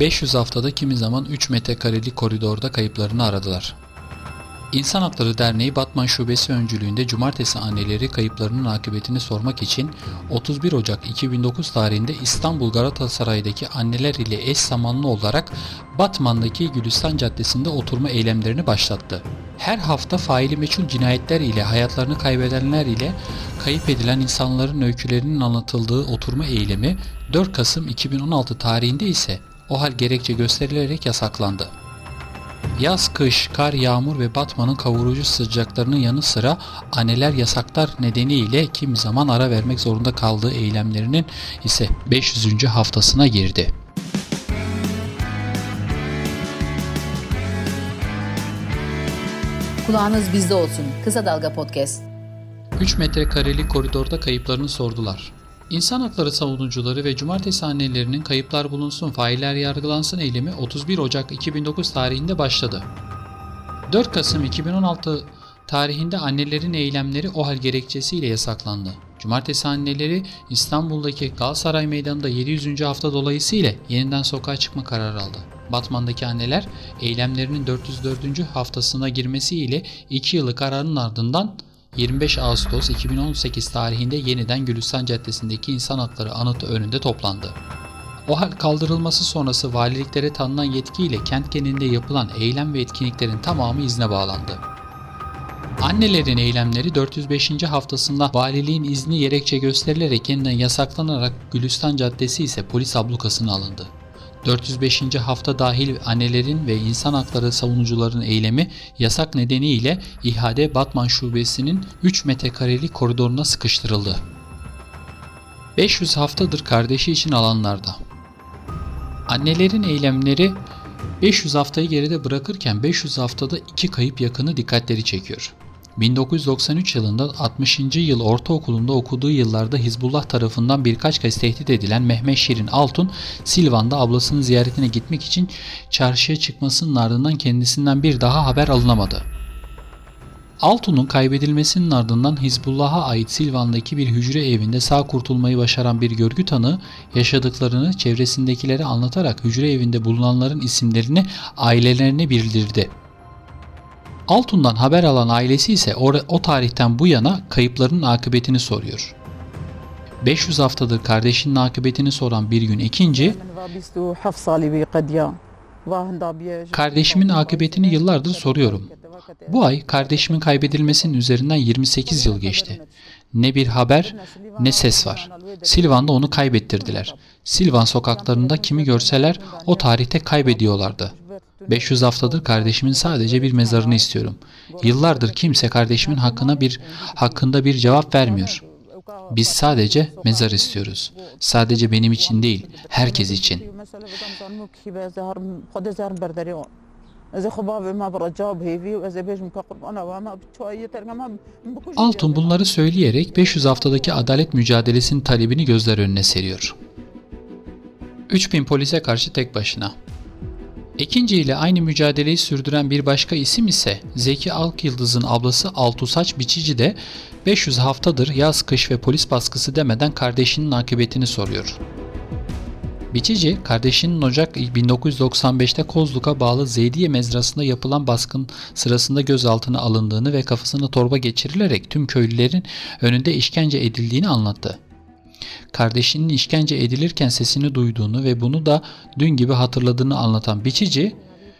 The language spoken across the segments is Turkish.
500 haftada kimi zaman 3 metrekareli koridorda kayıplarını aradılar. İnsan Hakları Derneği Batman Şubesi öncülüğünde cumartesi anneleri kayıplarının akıbetini sormak için 31 Ocak 2009 tarihinde İstanbul Galatasaray'daki anneler ile eş zamanlı olarak Batman'daki Gülistan Caddesi'nde oturma eylemlerini başlattı. Her hafta faili meçhul cinayetler ile hayatlarını kaybedenler ile kayıp edilen insanların öykülerinin anlatıldığı oturma eylemi 4 Kasım 2016 tarihinde ise o hal gerekçe gösterilerek yasaklandı. Yaz, kış, kar, yağmur ve Batman'ın kavurucu sıcaklarının yanı sıra anneler yasaklar nedeniyle kim zaman ara vermek zorunda kaldığı eylemlerinin ise 500. haftasına girdi. Kulağınız bizde olsun. Kısa Dalga Podcast. 3 metrekareli koridorda kayıplarını sordular. İnsan hakları savunucuları ve cumartesi annelerinin kayıplar bulunsun, failler yargılansın eylemi 31 Ocak 2009 tarihinde başladı. 4 Kasım 2016 tarihinde annelerin eylemleri o hal gerekçesiyle yasaklandı. Cumartesi anneleri İstanbul'daki Galatasaray Meydanı'nda 700. hafta dolayısıyla yeniden sokağa çıkma kararı aldı. Batman'daki anneler eylemlerinin 404. haftasına girmesiyle 2 yıllık kararın ardından 25 Ağustos 2018 tarihinde yeniden Gülistan Caddesi'ndeki İnsan Hakları Anıtı önünde toplandı. O hal kaldırılması sonrası valiliklere tanınan yetkiyle kent genelinde yapılan eylem ve etkinliklerin tamamı izne bağlandı. Annelerin eylemleri 405. haftasında valiliğin izni gerekçe gösterilerek yeniden yasaklanarak Gülistan Caddesi ise polis ablukasına alındı. 405. hafta dahil annelerin ve insan hakları savunucuların eylemi yasak nedeniyle İHAD Batman Şubesi'nin 3 metrekareli koridoruna sıkıştırıldı. 500 haftadır kardeşi için alanlarda. Annelerin eylemleri 500 haftayı geride bırakırken 500 haftada iki kayıp yakını dikkatleri çekiyor. 1993 yılında 60. yıl ortaokulunda okuduğu yıllarda Hizbullah tarafından birkaç kez tehdit edilen Mehmet Şirin Altun, Silvan'da ablasının ziyaretine gitmek için çarşıya çıkmasının ardından kendisinden bir daha haber alınamadı. Altun'un kaybedilmesinin ardından Hizbullah'a ait Silvan'daki bir hücre evinde sağ kurtulmayı başaran bir görgü tanığı yaşadıklarını çevresindekilere anlatarak hücre evinde bulunanların isimlerini ailelerine bildirdi. Altun'dan haber alan ailesi ise o tarihten bu yana kayıpların akıbetini soruyor. 500 haftadır kardeşinin akıbetini soran bir gün ikinci, kardeşimin akıbetini yıllardır soruyorum. Bu ay kardeşimin kaybedilmesinin üzerinden 28 yıl geçti. Ne bir haber ne ses var. Silvan'da onu kaybettirdiler. Silvan sokaklarında kimi görseler o tarihte kaybediyorlardı. 500 haftadır kardeşimin sadece bir mezarını istiyorum. Yıllardır kimse kardeşimin hakkına bir hakkında bir cevap vermiyor. Biz sadece mezar istiyoruz. Sadece benim için değil, herkes için. Altun bunları söyleyerek 500 haftadaki adalet mücadelesinin talebini gözler önüne seriyor. 3000 polise karşı tek başına. Ekinci ile aynı mücadeleyi sürdüren bir başka isim ise Zeki Akyıldız'ın ablası Altusaç Biçici de 500 haftadır yaz, kış ve polis baskısı demeden kardeşinin akıbetini soruyor. Biçici, kardeşinin Ocak 1995'te Kozluk'a bağlı Zeydiye mezrasında yapılan baskın sırasında gözaltına alındığını ve kafasına torba geçirilerek tüm köylülerin önünde işkence edildiğini anlattı kardeşinin işkence edilirken sesini duyduğunu ve bunu da dün gibi hatırladığını anlatan biçici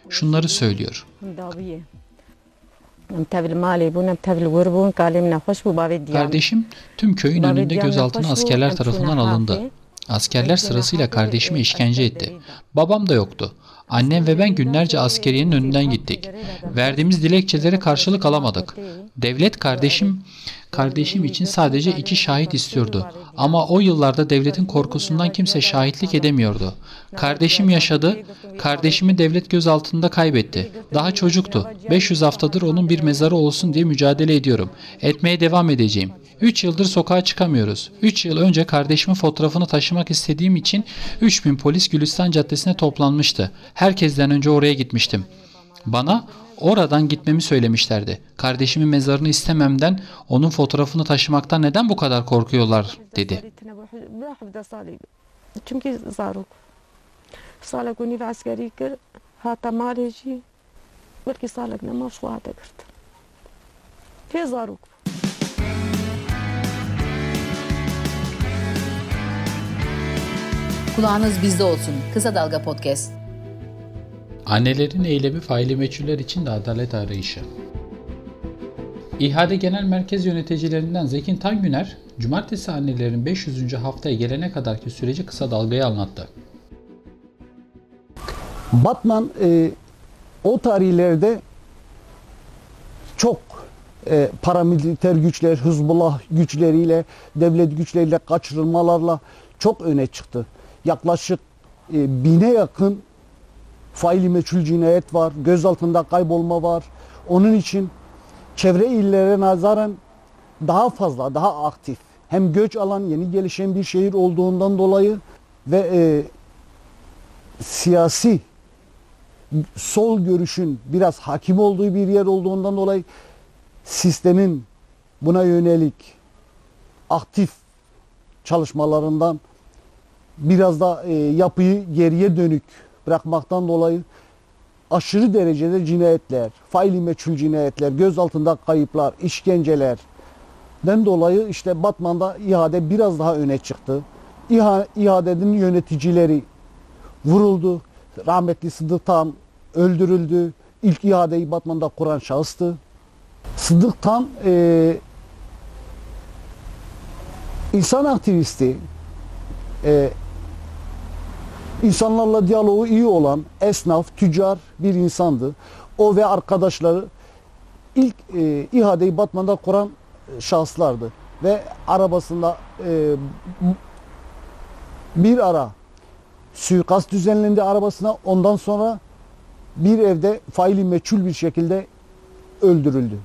şunları söylüyor. Kardeşim tüm köyün önünde gözaltına askerler tarafından alındı. Askerler sırasıyla kardeşime işkence etti. Babam da yoktu. Annem ve ben günlerce askeriyenin önünden gittik. Verdiğimiz dilekçelere karşılık alamadık. Devlet kardeşim kardeşim için sadece iki şahit istiyordu. Ama o yıllarda devletin korkusundan kimse şahitlik edemiyordu. Kardeşim yaşadı, kardeşimi devlet gözaltında kaybetti. Daha çocuktu. 500 haftadır onun bir mezarı olsun diye mücadele ediyorum. Etmeye devam edeceğim. 3 yıldır sokağa çıkamıyoruz. 3 yıl önce kardeşimin fotoğrafını taşımak istediğim için 3000 polis Gülistan Caddesi'ne toplanmıştı. Herkesten önce oraya gitmiştim. Bana oradan gitmemi söylemişlerdi. Kardeşimin mezarını istememden, onun fotoğrafını taşımaktan neden bu kadar korkuyorlar dedi. Çünkü zaruk. Salak uni askeri kır, hata malici, belki salak ne mafşuata kırdı. He zaruk. Kulağınız bizde olsun. Kısa Dalga Podcast. Annelerin eylemi faili meçhuller için de adalet arayışı. İHA'de Genel Merkez Yöneticilerinden Zekin Tangüner, Cumartesi annelerin 500. haftaya gelene kadarki süreci kısa dalgaya anlattı. Batman e, o tarihlerde çok e, paramiliter güçler, Hızbullah güçleriyle, devlet güçleriyle kaçırılmalarla çok öne çıktı. Yaklaşık e, bine yakın faili meçhul cinayet var, gözaltında kaybolma var. Onun için çevre illere nazaran daha fazla, daha aktif. Hem göç alan, yeni gelişen bir şehir olduğundan dolayı ve e, siyasi sol görüşün biraz hakim olduğu bir yer olduğundan dolayı sistemin buna yönelik aktif çalışmalarından biraz da e, yapıyı geriye dönük bırakmaktan dolayı aşırı derecede cinayetler, faili meçhul cinayetler, gözaltında kayıplar, işkencelerden dolayı işte Batman'da ihade biraz daha öne çıktı. İha, ihadenin yöneticileri vuruldu. Rahmetli Sıdık Tan öldürüldü. İlk ihadeyi Batman'da kuran şahıstı. Sıdık Tan e, insan aktivisti, e, insanlarla diyaloğu iyi olan esnaf, tüccar bir insandı. O ve arkadaşları ilk e, ihadeyi Batman'da kuran e, şahıslardı. Ve arabasında e, bir ara suikast düzenlendi arabasına. Ondan sonra bir evde faili meçhul bir şekilde öldürüldü.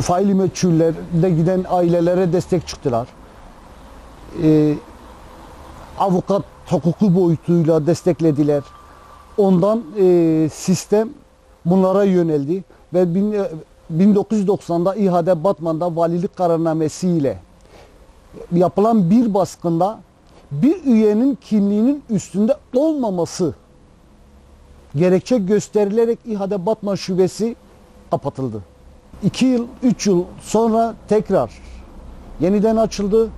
Faili meçhullerde giden ailelere destek çıktılar. Ee, avukat hukuku boyutuyla desteklediler. Ondan e, sistem bunlara yöneldi ve bin, e, 1990'da İHA'de Batman'da valilik kararnamesiyle yapılan bir baskında bir üyenin kimliğinin üstünde olmaması gerekçe gösterilerek İHA'de Batman şubesi kapatıldı. 2 yıl, 3 yıl sonra tekrar yeniden açıldı.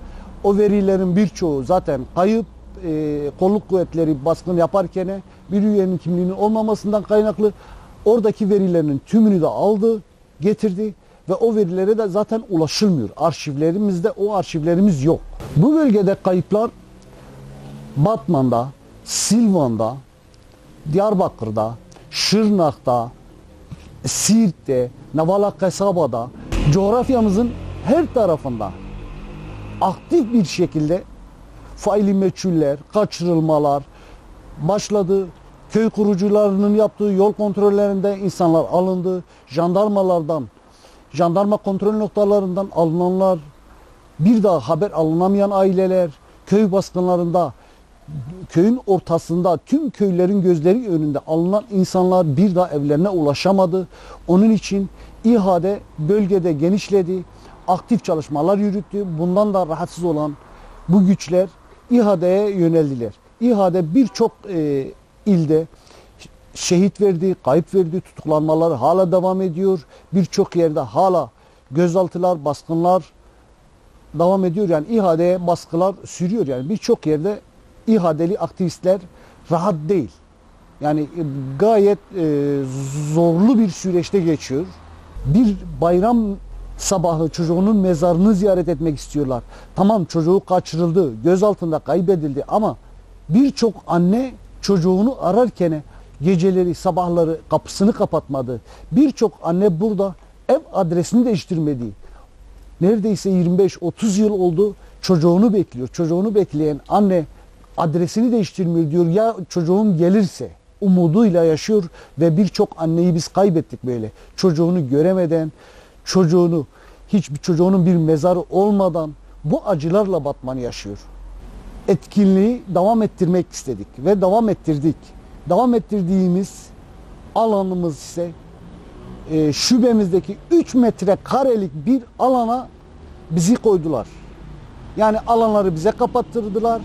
O verilerin birçoğu zaten kayıp. E, kolluk kuvvetleri baskın yaparken bir üyenin kimliğinin olmamasından kaynaklı oradaki verilerinin tümünü de aldı, getirdi ve o verilere de zaten ulaşılmıyor. Arşivlerimizde o arşivlerimiz yok. Bu bölgede kayıplar Batman'da, Silvan'da, Diyarbakır'da, Şırnak'ta, Siirt'te, Navala Kasaba'da, coğrafyamızın her tarafında aktif bir şekilde faili meçhuller, kaçırılmalar başladı. Köy kurucularının yaptığı yol kontrollerinde insanlar alındı. Jandarmalardan, jandarma kontrol noktalarından alınanlar, bir daha haber alınamayan aileler, köy baskınlarında köyün ortasında tüm köylerin gözleri önünde alınan insanlar bir daha evlerine ulaşamadı. Onun için İHA'de bölgede genişledi, aktif çalışmalar yürüttü. Bundan da rahatsız olan bu güçler İHA'deye yöneldiler. İHA'de birçok e, ilde şehit verdi, kayıp verdi, tutuklanmalar hala devam ediyor. Birçok yerde hala gözaltılar, baskınlar devam ediyor. Yani İHA'deye baskılar sürüyor. Yani birçok yerde İHA'deli aktivistler rahat değil. Yani e, gayet e, zorlu bir süreçte geçiyor. Bir bayram sabahı çocuğunun mezarını ziyaret etmek istiyorlar. Tamam çocuğu kaçırıldı, gözaltında kaybedildi ama birçok anne çocuğunu ararken geceleri, sabahları kapısını kapatmadı. Birçok anne burada ev adresini değiştirmedi. Neredeyse 25-30 yıl oldu çocuğunu bekliyor. Çocuğunu bekleyen anne adresini değiştirmiyor diyor ya çocuğum gelirse umuduyla yaşıyor ve birçok anneyi biz kaybettik böyle. Çocuğunu göremeden, çocuğunu hiçbir çocuğunun bir mezarı olmadan bu acılarla Batman yaşıyor. Etkinliği devam ettirmek istedik ve devam ettirdik. Devam ettirdiğimiz alanımız ise e, şubemizdeki 3 metre karelik bir alana bizi koydular. Yani alanları bize kapattırdılar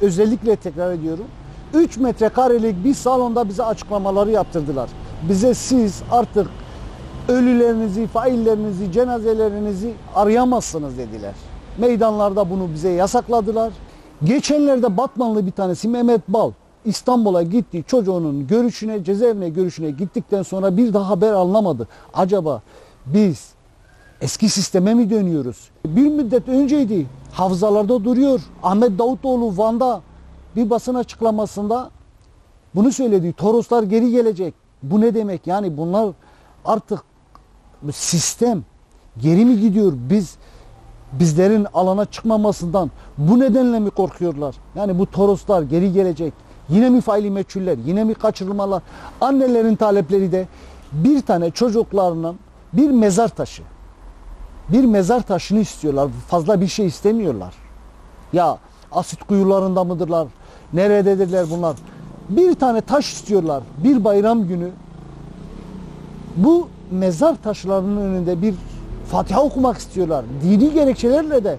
özellikle tekrar ediyorum 3 metrekarelik bir salonda bize açıklamaları yaptırdılar. Bize siz artık ölülerinizi, faillerinizi, cenazelerinizi arayamazsınız dediler. Meydanlarda bunu bize yasakladılar. Geçenlerde Batmanlı bir tanesi Mehmet Bal İstanbul'a gitti. Çocuğunun görüşüne, cezaevine görüşüne gittikten sonra bir daha haber alınamadı. Acaba biz eski sisteme mi dönüyoruz? Bir müddet önceydi. Hafızalarda duruyor. Ahmet Davutoğlu Van'da bir basın açıklamasında bunu söyledi. Toroslar geri gelecek. Bu ne demek? Yani bunlar artık sistem geri mi gidiyor? Biz bizlerin alana çıkmamasından bu nedenle mi korkuyorlar? Yani bu Toroslar geri gelecek. Yine mi faili meçhuller? Yine mi kaçırılmalar? Annelerin talepleri de bir tane çocuklarının bir mezar taşı. Bir mezar taşını istiyorlar. Fazla bir şey istemiyorlar. Ya asit kuyularında mıdırlar? Nerededirler bunlar? Bir tane taş istiyorlar. Bir bayram günü bu mezar taşlarının önünde bir Fatiha okumak istiyorlar. Dini gerekçelerle de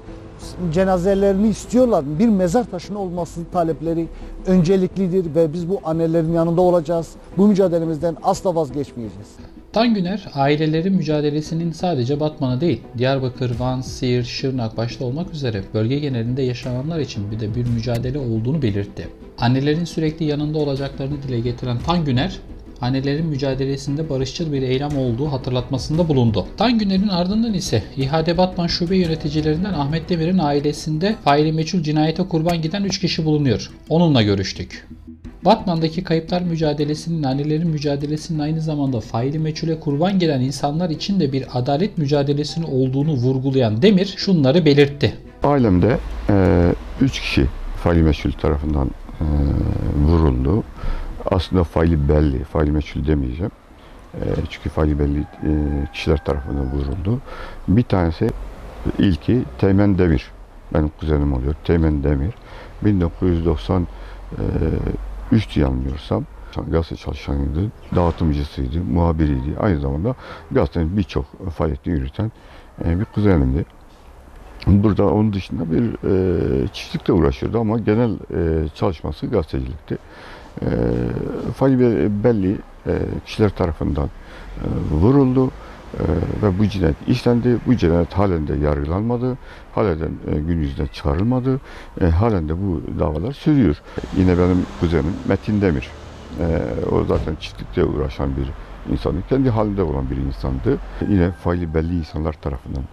cenazelerini istiyorlar. Bir mezar taşının olması talepleri önceliklidir ve biz bu annelerin yanında olacağız. Bu mücadelemizden asla vazgeçmeyeceğiz. Tan Güner, ailelerin mücadelesinin sadece Batman'a değil, Diyarbakır, Van, Siirt, Şırnak başta olmak üzere bölge genelinde yaşananlar için bir de bir mücadele olduğunu belirtti. Annelerin sürekli yanında olacaklarını dile getiren Tan Güner, annelerin mücadelesinde barışçıl bir eylem olduğu hatırlatmasında bulundu. Tan Güner'in ardından ise İHA'de Batman Şube yöneticilerinden Ahmet Demir'in ailesinde faili meçhul cinayete kurban giden 3 kişi bulunuyor. Onunla görüştük. Batman'daki kayıplar mücadelesinin annelerin mücadelesinin aynı zamanda faili meçhule kurban gelen insanlar için de bir adalet mücadelesinin olduğunu vurgulayan Demir şunları belirtti. Ailemde 3 kişi faili meçhul tarafından e, vuruldu. Aslında faili belli, faili meçhul demeyeceğim. E, çünkü faili belli e, kişiler tarafından vuruldu. Bir tanesi ilki Teğmen Demir. Benim kuzenim oluyor. Teğmen Demir. 1990 3 yanılmıyorsam gazete çalışanıydı, dağıtımcısıydı, muhabiriydi. Aynı zamanda gazetenin birçok faaliyetini yürüten e, bir kuzenimdi. Burada onun dışında bir e, çiftlikle uğraşıyordu ama genel e, çalışması gazetecilikti. E, faili belli e, kişiler tarafından e, vuruldu e, ve bu cinayet işlendi. Bu cinayet halen de yargılanmadı. Halen de e, gün yüzüne çıkarılmadı. Halen de bu davalar sürüyor. Yine benim kuzenim Metin Demir. O zaten çiftlikle uğraşan bir insandı. Kendi halinde olan bir insandı. Yine faili belli insanlar tarafından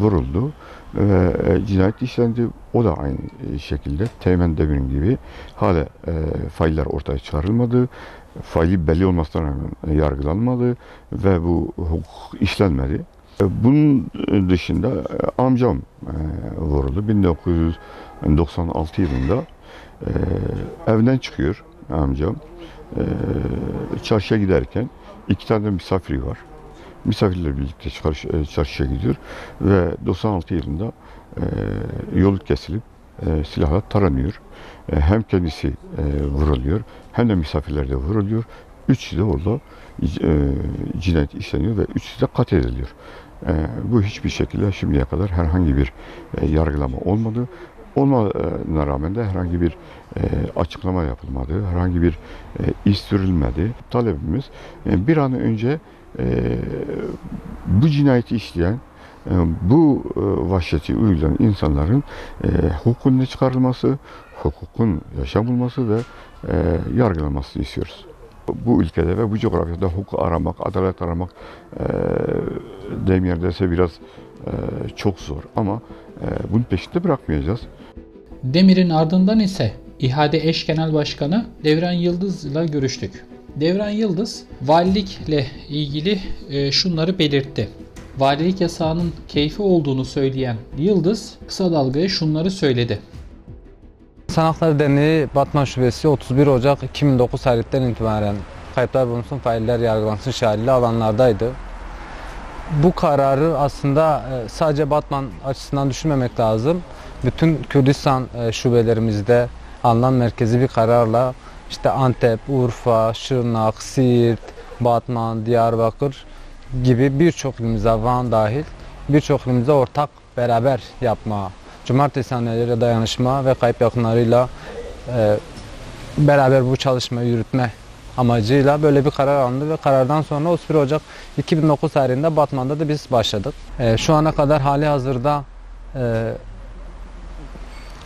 vuruldu ve e, cinayet işlendi. O da aynı şekilde Teğmen Demir'in gibi hala e, failler ortaya çıkarılmadı. Faili belli olmasına rağmen yargılanmadı ve bu hukuk işlenmedi. E, bunun dışında e, amcam e, vuruldu. 1996 yılında e, evden çıkıyor amcam. E, çarşıya giderken iki tane misafiri var misafirlerle birlikte çarşı, çarşıya gidiyor ve 96 yılında e, yolu kesilip e, silahla taranıyor. E, hem kendisi e, vuruluyor hem de misafirler de vuruluyor. Üçü de orada e, cinayet işleniyor ve üçü de katlediliyor. E, bu hiçbir şekilde şimdiye kadar herhangi bir e, yargılama olmadı. Olmana rağmen de herhangi bir e, açıklama yapılmadı, herhangi bir e, iş sürülmedi. Talebimiz e, bir an önce e, bu cinayeti işleyen, e, bu e, vahşeti uygulayan insanların e, hukukun çıkarılması, hukukun yaşam bulması ve e, yargılanmasını istiyoruz. Bu ülkede ve bu coğrafyada hukuk aramak, adalet aramak e, deyim biraz e, çok zor ama e, bunun peşinde bırakmayacağız. Demir'in ardından ise İHA'de eş genel başkanı Devran Yıldız ile görüştük. Devran Yıldız valilikle ilgili e, şunları belirtti. Valilik yasağının keyfi olduğunu söyleyen Yıldız kısa dalgaya şunları söyledi. İnsan Hakları Derneği Batman Şubesi 31 Ocak 2009 tarihinden itibaren kayıplar bulunsun, failler yargılansın şahitli alanlardaydı. Bu kararı aslında e, sadece Batman açısından düşünmemek lazım. Bütün Kürdistan e, şubelerimizde alınan merkezi bir kararla işte Antep, Urfa, Şırnak, Siirt, Batman, Diyarbakır gibi birçok ilimize Van dahil birçok ilimize ortak beraber yapma, cumartesi anneleri dayanışma ve kayıp yakınlarıyla e, beraber bu çalışmayı yürütme amacıyla böyle bir karar alındı ve karardan sonra 31 Ocak 2009 tarihinde Batman'da da biz başladık. Ee, şu ana kadar hali hazırda e,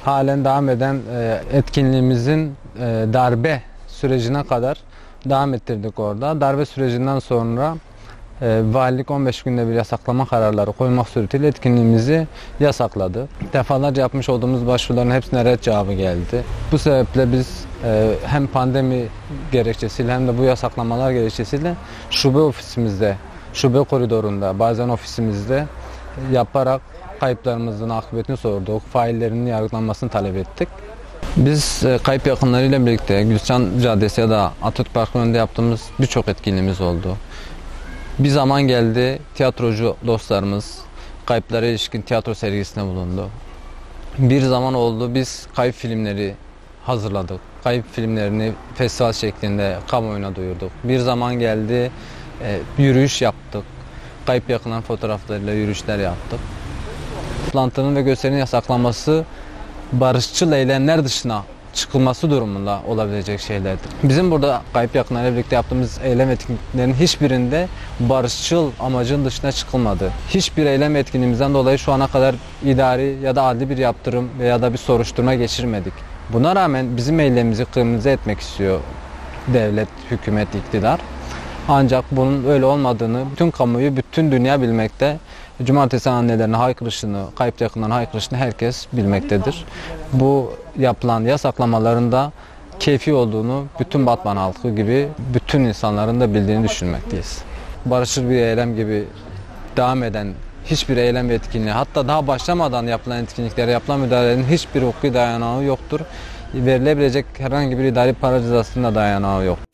halen devam eden e, etkinliğimizin e, darbe sürecine kadar devam ettirdik orada. Darbe sürecinden sonra e, valilik 15 günde bir yasaklama kararları koymak suretiyle etkinliğimizi yasakladı. Defalarca yapmış olduğumuz başvuruların hepsine red cevabı geldi. Bu sebeple biz e, hem pandemi gerekçesiyle hem de bu yasaklamalar gerekçesiyle şube ofisimizde, şube koridorunda, bazen ofisimizde yaparak kayıplarımızın akıbetini sorduk, faillerinin yargılanmasını talep ettik. Biz e, kayıp yakınlarıyla birlikte Gülşen Caddesi ya da Atatürk Parkı'nın önünde yaptığımız birçok etkinliğimiz oldu. Bir zaman geldi tiyatrocu dostlarımız kayıplara ilişkin tiyatro sergisine bulundu. Bir zaman oldu biz kayıp filmleri hazırladık. Kayıp filmlerini festival şeklinde kamuoyuna duyurduk. Bir zaman geldi e, yürüyüş yaptık. Kayıp yakınan fotoğraflarıyla yürüyüşler yaptık. Toplantının ve gösterinin yasaklanması barışçıl eylemler dışına çıkılması durumunda olabilecek şeylerdir. Bizim burada kayıp yakınlarla birlikte yaptığımız eylem etkinliklerinin hiçbirinde barışçıl amacın dışına çıkılmadı. Hiçbir eylem etkinliğimizden dolayı şu ana kadar idari ya da adli bir yaptırım veya da bir soruşturma geçirmedik. Buna rağmen bizim eylemimizi kırmızı etmek istiyor devlet, hükümet, iktidar. Ancak bunun öyle olmadığını bütün kamuoyu, bütün dünya bilmekte. Cumartesi annelerine haykırışını, kayıp yakınların haykırışını herkes bilmektedir. Bu yapılan yasaklamaların da keyfi olduğunu bütün Batman halkı gibi bütün insanların da bildiğini düşünmekteyiz. Barışçıl bir eylem gibi devam eden hiçbir eylem ve etkinliği hatta daha başlamadan yapılan etkinliklere yapılan müdahalelerin hiçbir hukuki dayanağı yoktur. Verilebilecek herhangi bir idari para cezasının da dayanağı yok.